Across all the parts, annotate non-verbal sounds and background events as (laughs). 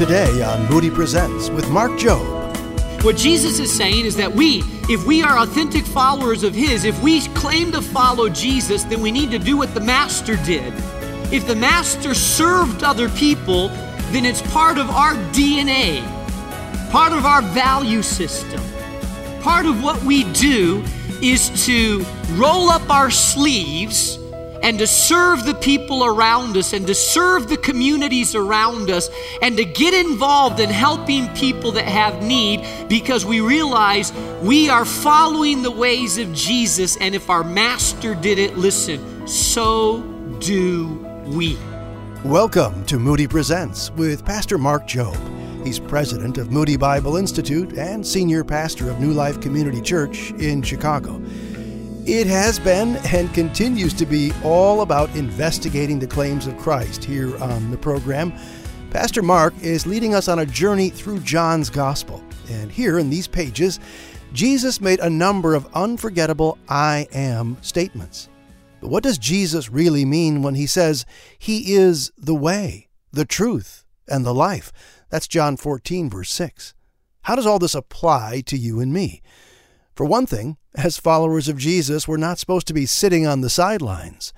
today on Moody Presents with Mark Jobe. What Jesus is saying is that we, if we are authentic followers of His, if we claim to follow Jesus, then we need to do what the Master did. If the Master served other people, then it's part of our DNA, part of our value system. Part of what we do is to roll up our sleeves and to serve the people around us and to serve the communities around us and to get involved in helping people that have need because we realize we are following the ways of Jesus. And if our master did it, listen, so do we. Welcome to Moody Presents with Pastor Mark Jobe. He's president of Moody Bible Institute and senior pastor of New Life Community Church in Chicago. It has been and continues to be all about investigating the claims of Christ here on the program. Pastor Mark is leading us on a journey through John's Gospel. And here in these pages, Jesus made a number of unforgettable I am statements. But what does Jesus really mean when he says he is the way, the truth, and the life? That's John 14, verse 6. How does all this apply to you and me? For one thing, as followers of Jesus, we're not supposed to be sitting on the sidelines.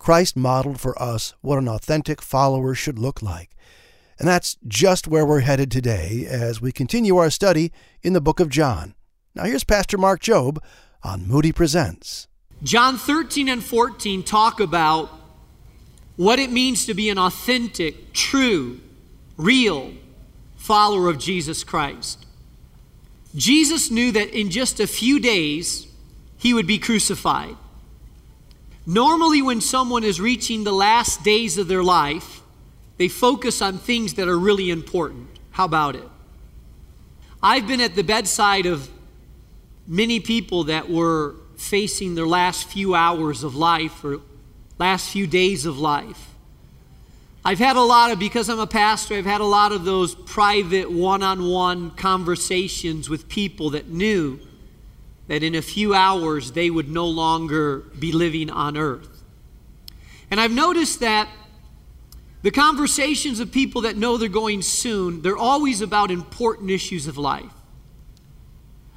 Christ modeled for us what an authentic follower should look like. And that's just where we're headed today as we continue our study in the book of John. Now, here's Pastor Mark Jobe on Moody Presents. John 13 and 14 talk about what it means to be an authentic, true, real follower of Jesus Christ. Jesus knew that in just a few days he would be crucified. Normally, when someone is reaching the last days of their life, they focus on things that are really important. How about it? I've been at the bedside of many people that were facing their last few hours of life or last few days of life. I've had a lot of, because I'm a pastor, I've had a lot of those private one on one conversations with people that knew that in a few hours they would no longer be living on earth. And I've noticed that the conversations of people that know they're going soon, they're always about important issues of life.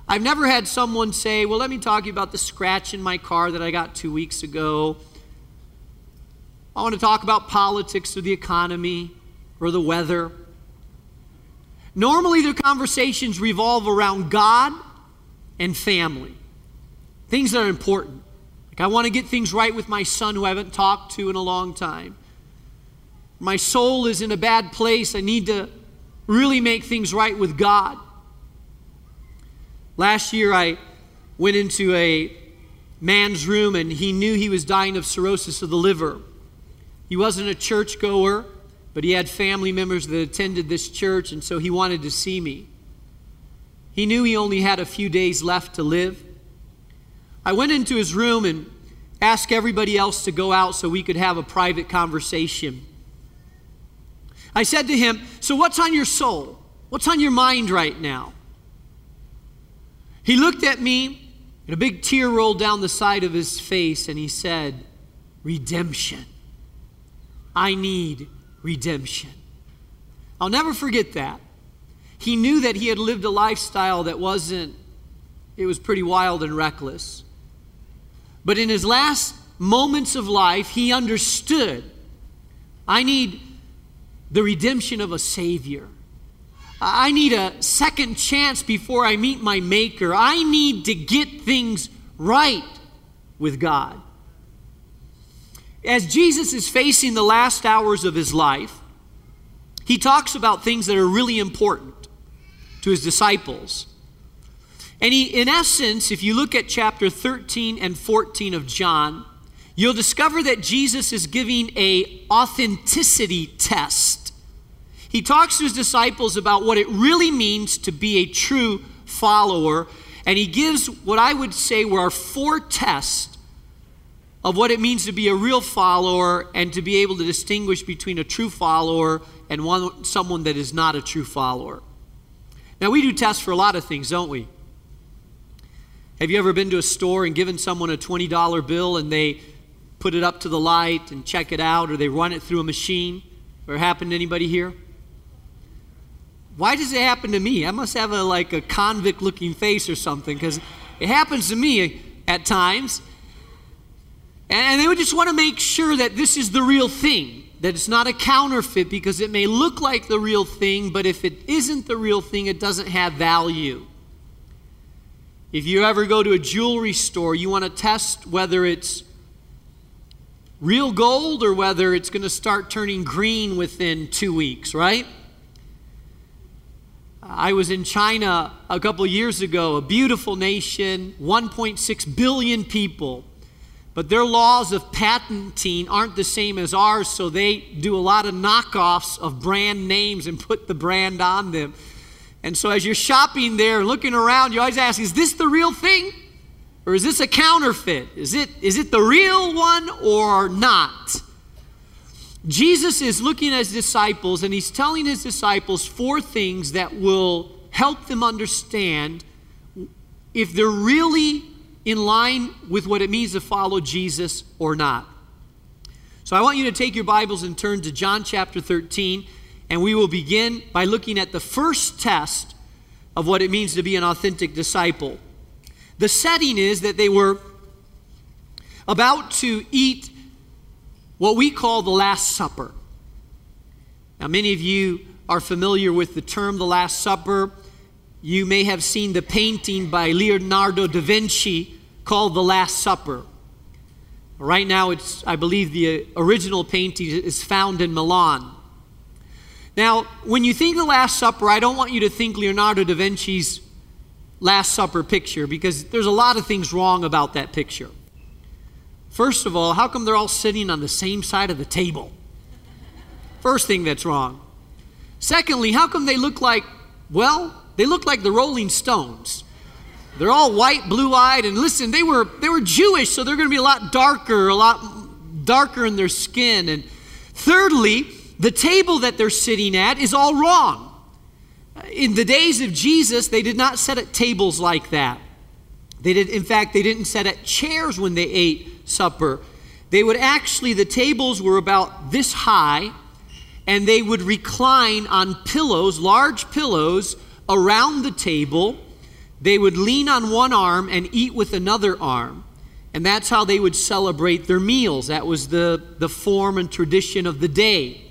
I've never had someone say, Well, let me talk to you about the scratch in my car that I got two weeks ago I want to talk about politics or the economy or the weather. Normally, their conversations revolve around God and family, things that are important. Like, I want to get things right with my son who I haven't talked to in a long time. My soul is in a bad place. I need to really make things right with God. Last year, I went into a man's room and he knew he was dying of cirrhosis of the liver. He wasn't a churchgoer, but he had family members that attended this church, and so he wanted to see me. He knew he only had a few days left to live. I went into his room and asked everybody else to go out so we could have a private conversation. I said to him, So, what's on your soul? What's on your mind right now? He looked at me, and a big tear rolled down the side of his face, and he said, Redemption. I need redemption. I'll never forget that. He knew that he had lived a lifestyle that wasn't, it was pretty wild and reckless. But in his last moments of life, he understood I need the redemption of a Savior. I need a second chance before I meet my Maker. I need to get things right with God as Jesus is facing the last hours of his life, he talks about things that are really important to his disciples. And he, in essence, if you look at chapter 13 and 14 of John, you'll discover that Jesus is giving a authenticity test. He talks to his disciples about what it really means to be a true follower, and he gives what I would say were four tests of what it means to be a real follower and to be able to distinguish between a true follower and one, someone that is not a true follower. Now, we do tests for a lot of things, don't we? Have you ever been to a store and given someone a $20 bill and they put it up to the light and check it out or they run it through a machine? Or happened to anybody here? why does it happen to me? I must have a like a convict looking face or something because it happens to me at times. And they would just want to make sure that this is the real thing, that it's not a counterfeit because it may look like the real thing, but if it isn't the real thing, it doesn't have value. If you ever go to a jewelry store, you want to test whether it's real gold or whether it's going to start turning green within two weeks, right? I was in China a couple years ago, a beautiful nation, 1.6 billion people. But their laws of patenting aren't the same as ours, so they do a lot of knockoffs of brand names and put the brand on them. And so as you're shopping there, looking around, you always ask, is this the real thing? Or is this a counterfeit? Is it, is it the real one or not? Jesus is looking at his disciples and he's telling his disciples four things that will help them understand if they're really in line with what it means to follow Jesus or not. So I want you to take your Bibles and turn to John chapter 13, and we will begin by looking at the first test of what it means to be an authentic disciple. The setting is that they were about to eat what we call the Last Supper. Now, many of you are familiar with the term the Last Supper. You may have seen the painting by Leonardo da Vinci called The Last Supper. Right now, it's, I believe the uh, original painting is found in Milan. Now, when you think the Last Supper, I don't want you to think Leonardo da Vinci's Last Supper picture because there's a lot of things wrong about that picture. First of all, how come they're all sitting on the same side of the table? First thing that's wrong. Secondly, how come they look like, well, they look like the Rolling Stones? They're all white, blue-eyed, and listen, they were they were Jewish, so they're going to be a lot darker, a lot darker in their skin. And thirdly, the table that they're sitting at is all wrong. In the days of Jesus, they did not sit at tables like that. They did, in fact, they didn't sit at chairs when they ate supper. They would actually, the tables were about this high, and they would recline on pillows, large pillows, around the table. They would lean on one arm and eat with another arm. And that's how they would celebrate their meals. That was the, the form and tradition of the day.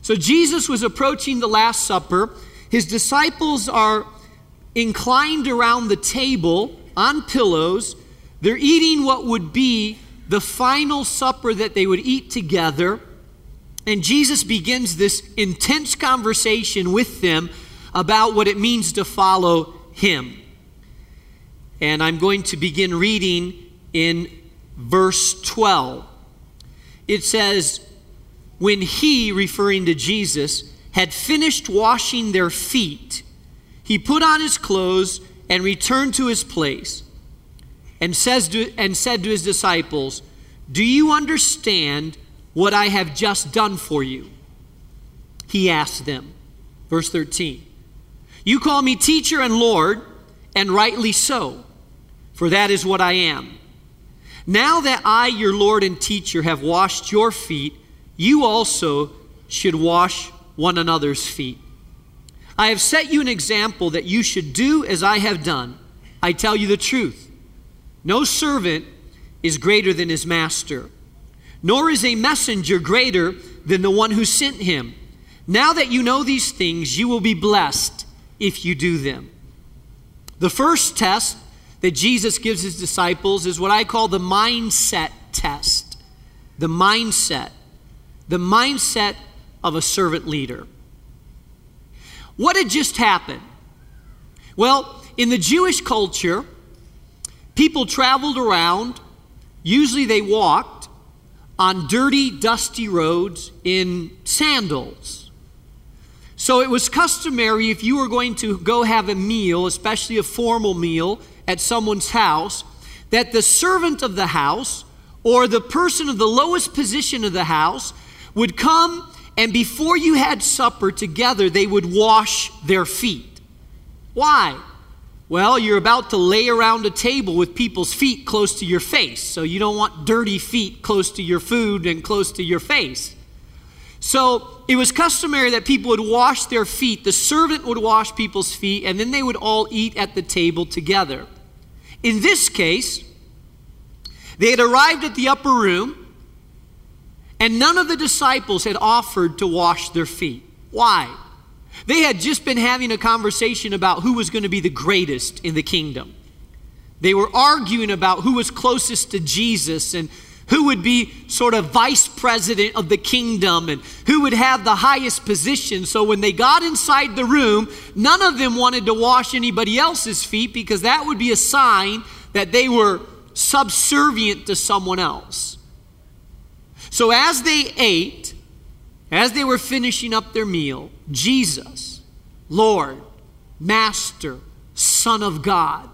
So Jesus was approaching the Last Supper. His disciples are inclined around the table on pillows. They're eating what would be the final supper that they would eat together. And Jesus begins this intense conversation with them about what it means to follow him. And I'm going to begin reading in verse 12. It says, When he, referring to Jesus, had finished washing their feet, he put on his clothes and returned to his place and, says to, and said to his disciples, Do you understand what I have just done for you? He asked them. Verse 13 You call me teacher and Lord, and rightly so, for that is what I am. Now that I, your Lord and teacher, have washed your feet, you also should wash one another's feet. I have set you an example that you should do as I have done. I tell you the truth. No servant is greater than his master, nor is a messenger greater than the one who sent him. Now that you know these things, you will be blessed if you do them. The first test that Jesus gives his disciples is what I call the mindset test. The mindset. The mindset of a servant leader. What had just happened? Well, in the Jewish culture, people traveled around, usually they walked on dirty, dusty roads in sandals. So it was customary if you were going to go have a meal, especially a formal meal, at someone's house, that the servant of the house or the person of the lowest position of the house would come and before you had supper together, they would wash their feet. Why? Well, you're about to lay around a table with people's feet close to your face, so you don't want dirty feet close to your food and close to your face. So it was customary that people would wash their feet. The servant would wash people's feet, and then they would all eat at the table together. In this case, they had arrived at the upper room, and none of the disciples had offered to wash their feet. Why? They had just been having a conversation about who was going to be the greatest in the kingdom. They were arguing about who was closest to Jesus and who would be sort of vice president of the kingdom and who would have the highest position. So when they got inside the room, none of them wanted to wash anybody else's feet because that would be a sign that they were subservient to someone else. So as they ate, as they were finishing up their meal, Jesus, Lord, Master, Son of God,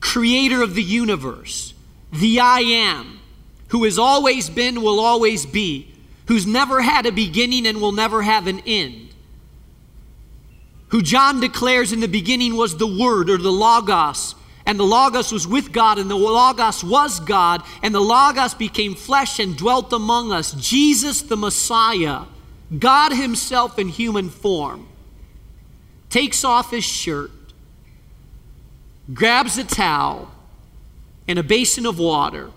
Creator of the universe, the I am, who has always been, will always be, who's never had a beginning and will never have an end, who John declares in the beginning was the Word or the Logos and the Logos was with God, and the Logos was God, and the Logos became flesh and dwelt among us. Jesus the Messiah, God Himself in human form, takes off his shirt, grabs a towel and a basin of water,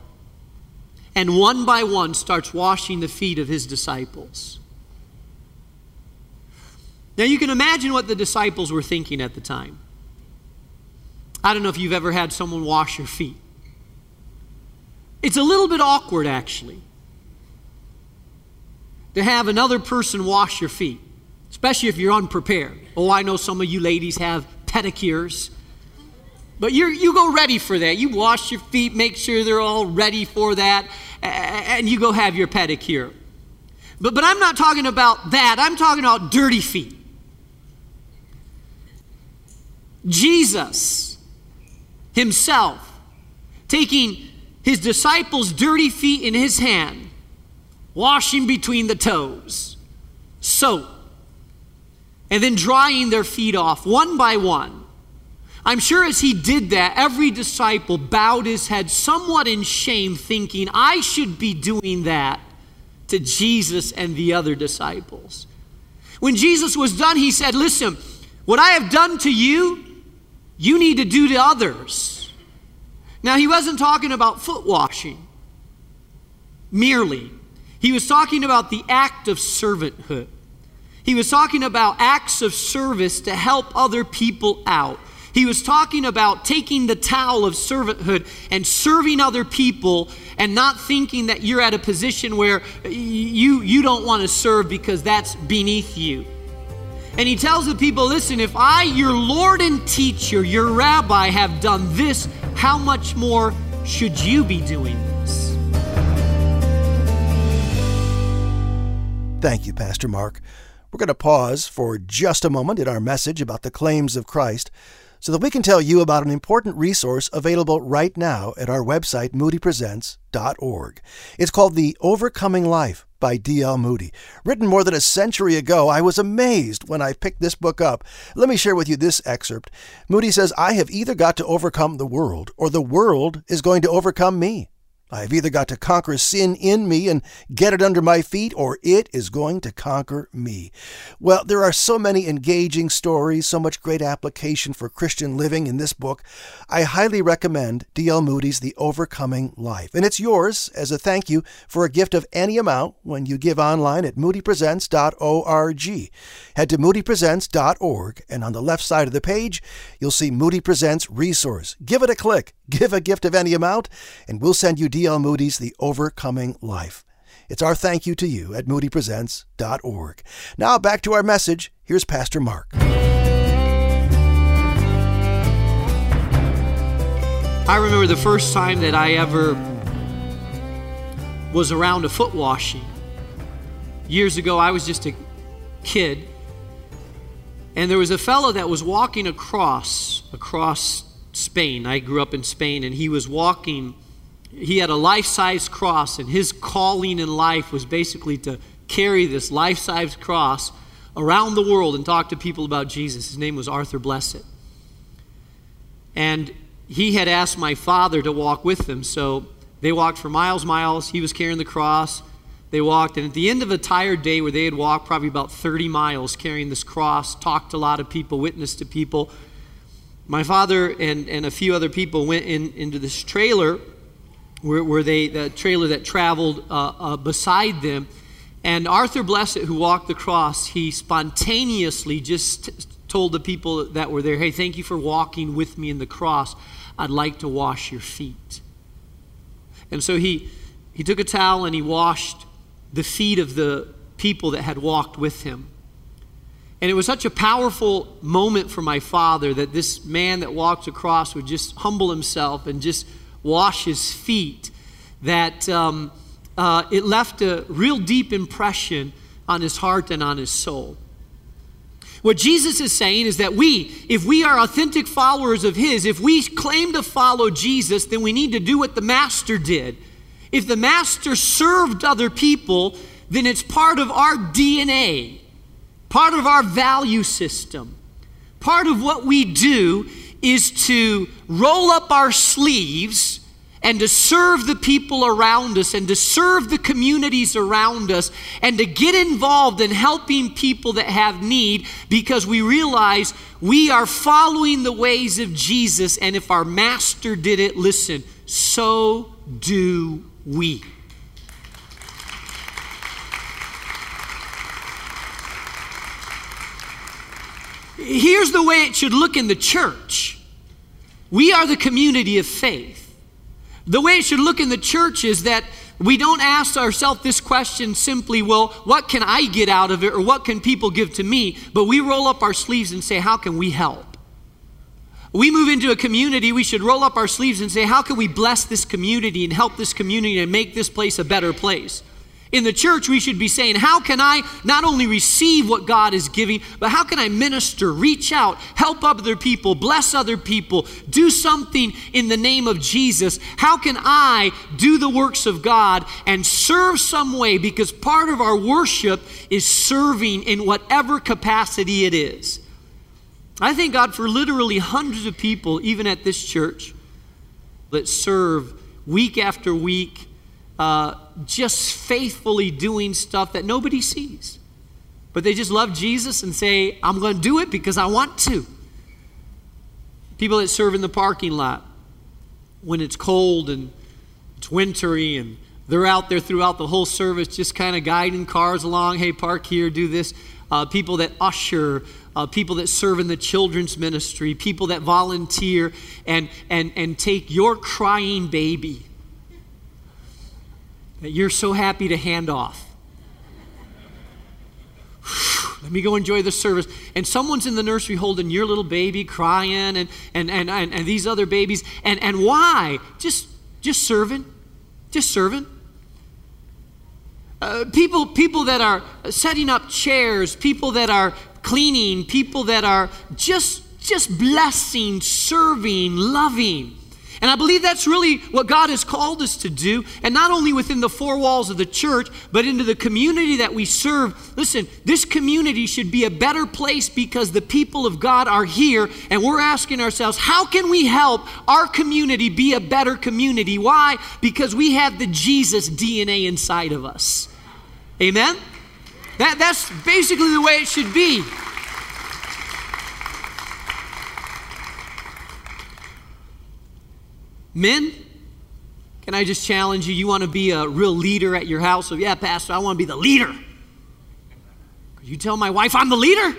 and one by one starts washing the feet of his disciples. Now you can imagine what the disciples were thinking at the time. I don't know if you've ever had someone wash your feet. It's a little bit awkward, actually, to have another person wash your feet, especially if you're unprepared. Oh, I know some of you ladies have pedicures. But you you go ready for that. You wash your feet, make sure they're all ready for that, and you go have your pedicure. But, but I'm not talking about that. I'm talking about dirty feet. Jesus himself, taking his disciples' dirty feet in his hand, washing between the toes, soap, and then drying their feet off one by one. I'm sure as he did that, every disciple bowed his head somewhat in shame, thinking, I should be doing that to Jesus and the other disciples. When Jesus was done, he said, Listen, what I have done to you, you need to do to others. Now, he wasn't talking about foot washing merely, he was talking about the act of servanthood. He was talking about acts of service to help other people out. He was talking about taking the towel of servanthood and serving other people and not thinking that you're at a position where you, you don't want to serve because that's beneath you. And he tells the people, listen, if I, your Lord and teacher, your rabbi, have done this, how much more should you be doing this? Thank you, Pastor Mark. We're going to pause for just a moment in our message about the claims of Christ so that we can tell you about an important resource available right now at our website, moodypresents.org. It's called The Overcoming Life by D.L. Moody. Written more than a century ago, I was amazed when I picked this book up. Let me share with you this excerpt. Moody says, I have either got to overcome the world, or the world is going to overcome me. I've either got to conquer sin in me and get it under my feet, or it is going to conquer me. Well, there are so many engaging stories, so much great application for Christian living in this book. I highly recommend D.L. Moody's The Overcoming Life. And it's yours as a thank you for a gift of any amount when you give online at moodypresents.org. Head to moodypresents.org, and on the left side of the page, you'll see Moody Presents Resource. Give it a click, give a gift of any amount, and we'll send you D.L. Moody's The Overcoming Life. It's our thank you to you at moodypresents.org. Now back to our message. Here's Pastor Mark. I remember the first time that I ever was around a foot washing. Years ago, I was just a kid, and there was a fellow that was walking across across Spain. I grew up in Spain, and he was walking he had a life size cross, and his calling in life was basically to carry this life size cross around the world and talk to people about Jesus. His name was Arthur Blessitt. And he had asked my father to walk with them, so they walked for miles, miles. He was carrying the cross. they walked. And at the end of a tired day where they had walked probably about 30 miles carrying this cross, talked to a lot of people, witnessed to people, my father and, and a few other people went in, into this trailer where, where they, the trailer that traveled uh, uh, beside them. And Arthur Blessitt, who walked the cross, he spontaneously just told the people that were there, Hey, thank you for walking with me in the cross. I'd like to wash your feet. And so he, he took a towel and he washed the feet of the people that had walked with him. And it was such a powerful moment for my father that this man that walked across would just humble himself and just wash his feet, that um, uh, it left a real deep impression on his heart and on his soul. What Jesus is saying is that we, if we are authentic followers of His, if we claim to follow Jesus, then we need to do what the Master did. If the Master served other people, then it's part of our DNA, part of our value system. Part of what we do is to roll up our sleeves and to serve the people around us and to serve the communities around us and to get involved in helping people that have need because we realize we are following the ways of Jesus. And if our master did it, listen, so do we. Here's the way it should look in the church. We are the community of faith. The way it should look in the church is that we don't ask ourselves this question simply, well, what can I get out of it or what can people give to me? But we roll up our sleeves and say, how can we help? We move into a community, we should roll up our sleeves and say, how can we bless this community and help this community and make this place a better place? In the church, we should be saying, How can I not only receive what God is giving, but how can I minister, reach out, help other people, bless other people, do something in the name of Jesus? How can I do the works of God and serve some way? Because part of our worship is serving in whatever capacity it is. I thank God for literally hundreds of people, even at this church, that serve week after week uh, just faithfully doing stuff that nobody sees. But they just love Jesus and say, I'm going to do it because I want to. People that serve in the parking lot when it's cold and it's wintry and they're out there throughout the whole service just kind of guiding cars along. Hey, park here, do this. Uh, people that usher, uh, people that serve in the children's ministry, people that volunteer and, and, and take your crying baby that you're so happy to hand off. Let me go enjoy the service. And someone's in the nursery holding your little baby crying and, and, and, and, and these other babies. And, and why? Just, just serving. Just serving. Uh, people, people that are setting up chairs, people that are cleaning, people that are just, just blessing, serving, loving. And I believe that's really what God has called us to do, and not only within the four walls of the church, but into the community that we serve. Listen, this community should be a better place because the people of God are here, and we're asking ourselves, how can we help our community be a better community? Why? Because we have the Jesus DNA inside of us. Amen? That, that's basically the way it should be. Men, can I just challenge you? You want to be a real leader at your house? So, yeah, Pastor, I want to be the leader. Could you tell my wife I'm the leader?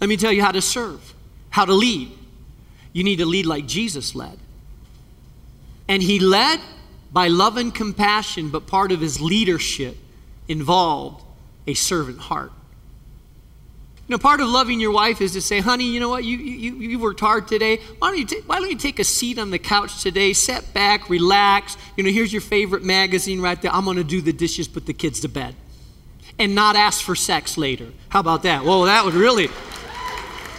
Let me tell you how to serve, how to lead. You need to lead like Jesus led. And he led by love and compassion, but part of his leadership involved a servant heart. You know, part of loving your wife is to say, honey, you know what? You, you, you worked hard today. Why don't, you why don't you take a seat on the couch today, sit back, relax? You know, here's your favorite magazine right there. I'm going to do the dishes, put the kids to bed. And not ask for sex later. How about that? Well, that would really,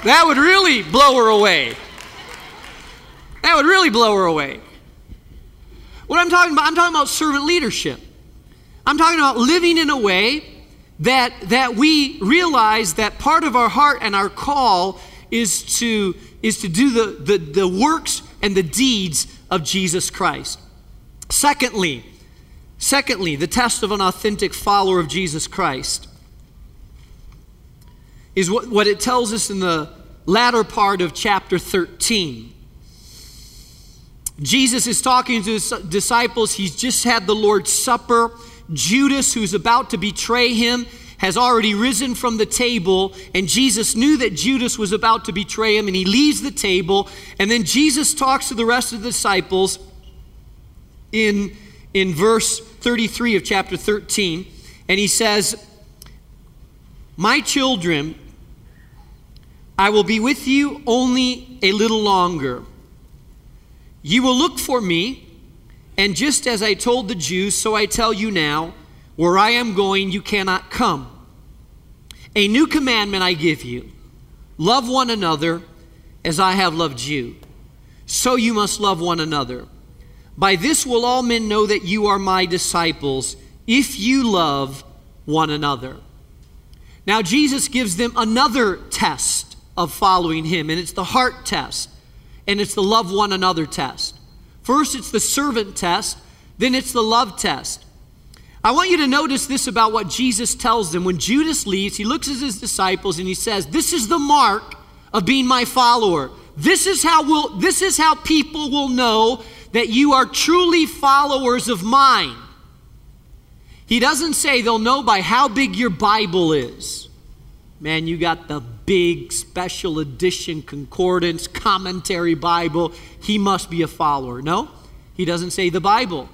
that would really blow her away. That would really blow her away. What I'm talking about, I'm talking about servant leadership. I'm talking about living in a way that, that we realize that part of our heart and our call is to, is to do the, the, the works and the deeds of Jesus Christ. Secondly, Secondly, the test of an authentic follower of Jesus Christ is what, what it tells us in the latter part of chapter 13. Jesus is talking to his disciples. He's just had the Lord's Supper. Judas, who's about to betray him, has already risen from the table, and Jesus knew that Judas was about to betray him, and he leaves the table. And then Jesus talks to the rest of the disciples in, in verse 33 of chapter 13, and he says, My children, I will be with you only a little longer. You will look for me, and just as I told the Jews, so I tell you now, where I am going, you cannot come. A new commandment I give you love one another as I have loved you. So you must love one another. By this will all men know that you are my disciples, if you love one another. Now, Jesus gives them another test of following him, and it's the heart test, and it's the love one another test. First, it's the servant test, then, it's the love test. I want you to notice this about what Jesus tells them. When Judas leaves, he looks at his disciples and he says, This is the mark of being my follower. This is how we'll, this is how people will know that you are truly followers of mine. He doesn't say they'll know by how big your Bible is. Man, you got the big special edition concordance commentary Bible. He must be a follower. No, he doesn't say the Bible.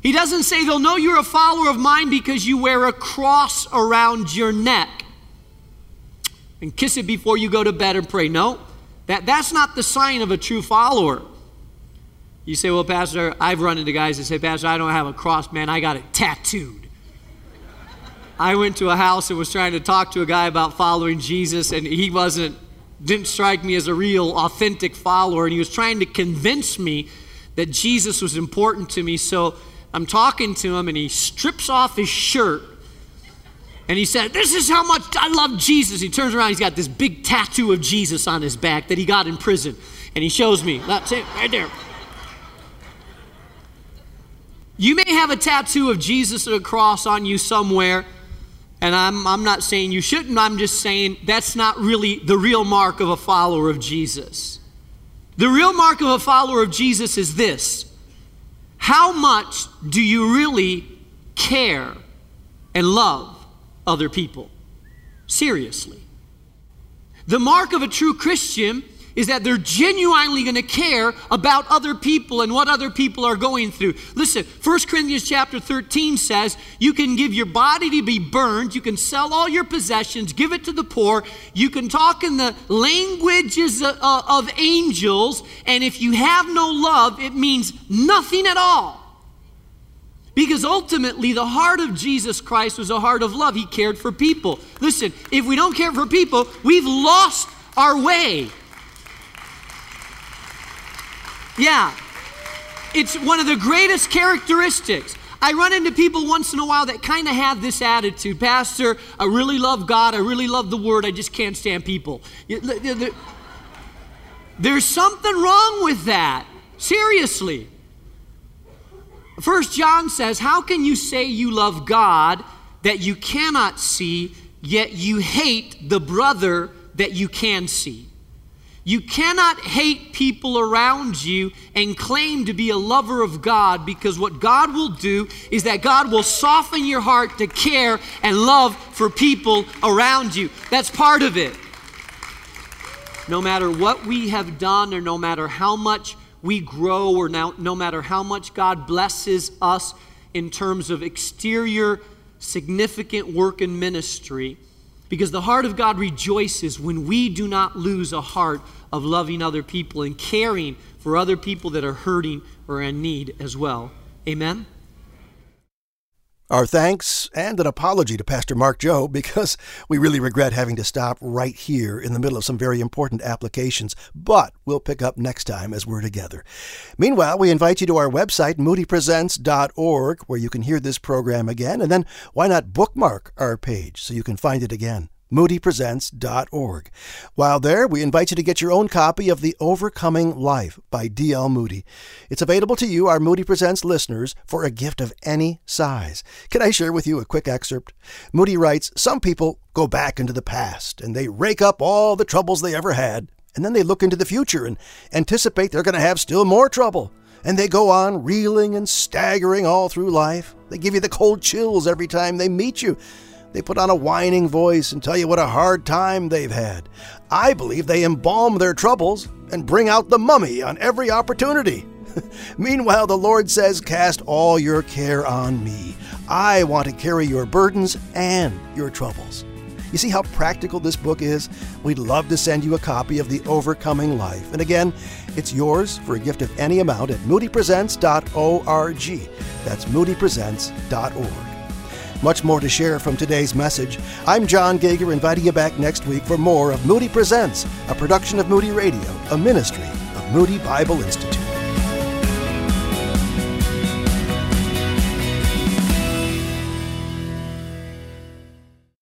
He doesn't say they'll know you're a follower of mine because you wear a cross around your neck and kiss it before you go to bed and pray. No, that, that's not the sign of a true follower. You say, well, Pastor, I've run into guys that say, Pastor, I don't have a cross, man, I got it tattooed. I went to a house and was trying to talk to a guy about following Jesus, and he wasn't, didn't strike me as a real, authentic follower, and he was trying to convince me that Jesus was important to me. So I'm talking to him, and he strips off his shirt, and he said, This is how much I love Jesus. He turns around, he's got this big tattoo of Jesus on his back that he got in prison, and he shows me. That's it, right there. You may have a tattoo of Jesus and a cross on you somewhere, and I'm, I'm not saying you shouldn't, I'm just saying that's not really the real mark of a follower of Jesus. The real mark of a follower of Jesus is this How much do you really care and love other people? Seriously. The mark of a true Christian is that they're genuinely going to care about other people and what other people are going through. Listen, 1 Corinthians chapter 13 says you can give your body to be burned, you can sell all your possessions, give it to the poor, you can talk in the languages of, of angels, and if you have no love, it means nothing at all. Because ultimately, the heart of Jesus Christ was a heart of love. He cared for people. Listen, if we don't care for people, we've lost our way. Yeah. It's one of the greatest characteristics. I run into people once in a while that kind of have this attitude Pastor, I really love God, I really love the Word, I just can't stand people. There's something wrong with that. Seriously. First John says, How can you say you love God that you cannot see, yet you hate the brother that you can see? You cannot hate people around you and claim to be a lover of God because what God will do is that God will soften your heart to care and love for people around you. That's part of it. No matter what we have done, or no matter how much we grow, or now, no matter how much God blesses us in terms of exterior significant work and ministry, because the heart of God rejoices when we do not lose a heart of loving other people and caring for other people that are hurting or in need as well. Amen? Our thanks and an apology to Pastor Mark Jobe because we really regret having to stop right here in the middle of some very important applications, but we'll pick up next time as we're together. Meanwhile, we invite you to our website, moodypresents.org, where you can hear this program again, and then why not bookmark our page so you can find it again moodypresents.org. While there, we invite you to get your own copy of The Overcoming Life by D.L. Moody. It's available to you, our Moody Presents listeners, for a gift of any size. Can I share with you a quick excerpt? Moody writes Some people go back into the past and they rake up all the troubles they ever had, and then they look into the future and anticipate they're going to have still more trouble. And they go on reeling and staggering all through life. They give you the cold chills every time they meet you. They put on a whining voice and tell you what a hard time they've had. I believe they embalm their troubles and bring out the mummy on every opportunity. (laughs) Meanwhile, the Lord says, Cast all your care on me. I want to carry your burdens and your troubles. You see how practical this book is? We'd love to send you a copy of The Overcoming Life. And again, it's yours for a gift of any amount at moodypresents.org. That's moodypresents.org. Much more to share from today's message. I'm John Gager, inviting you back next week for more of Moody Presents, a production of Moody Radio, a ministry of Moody Bible Institute.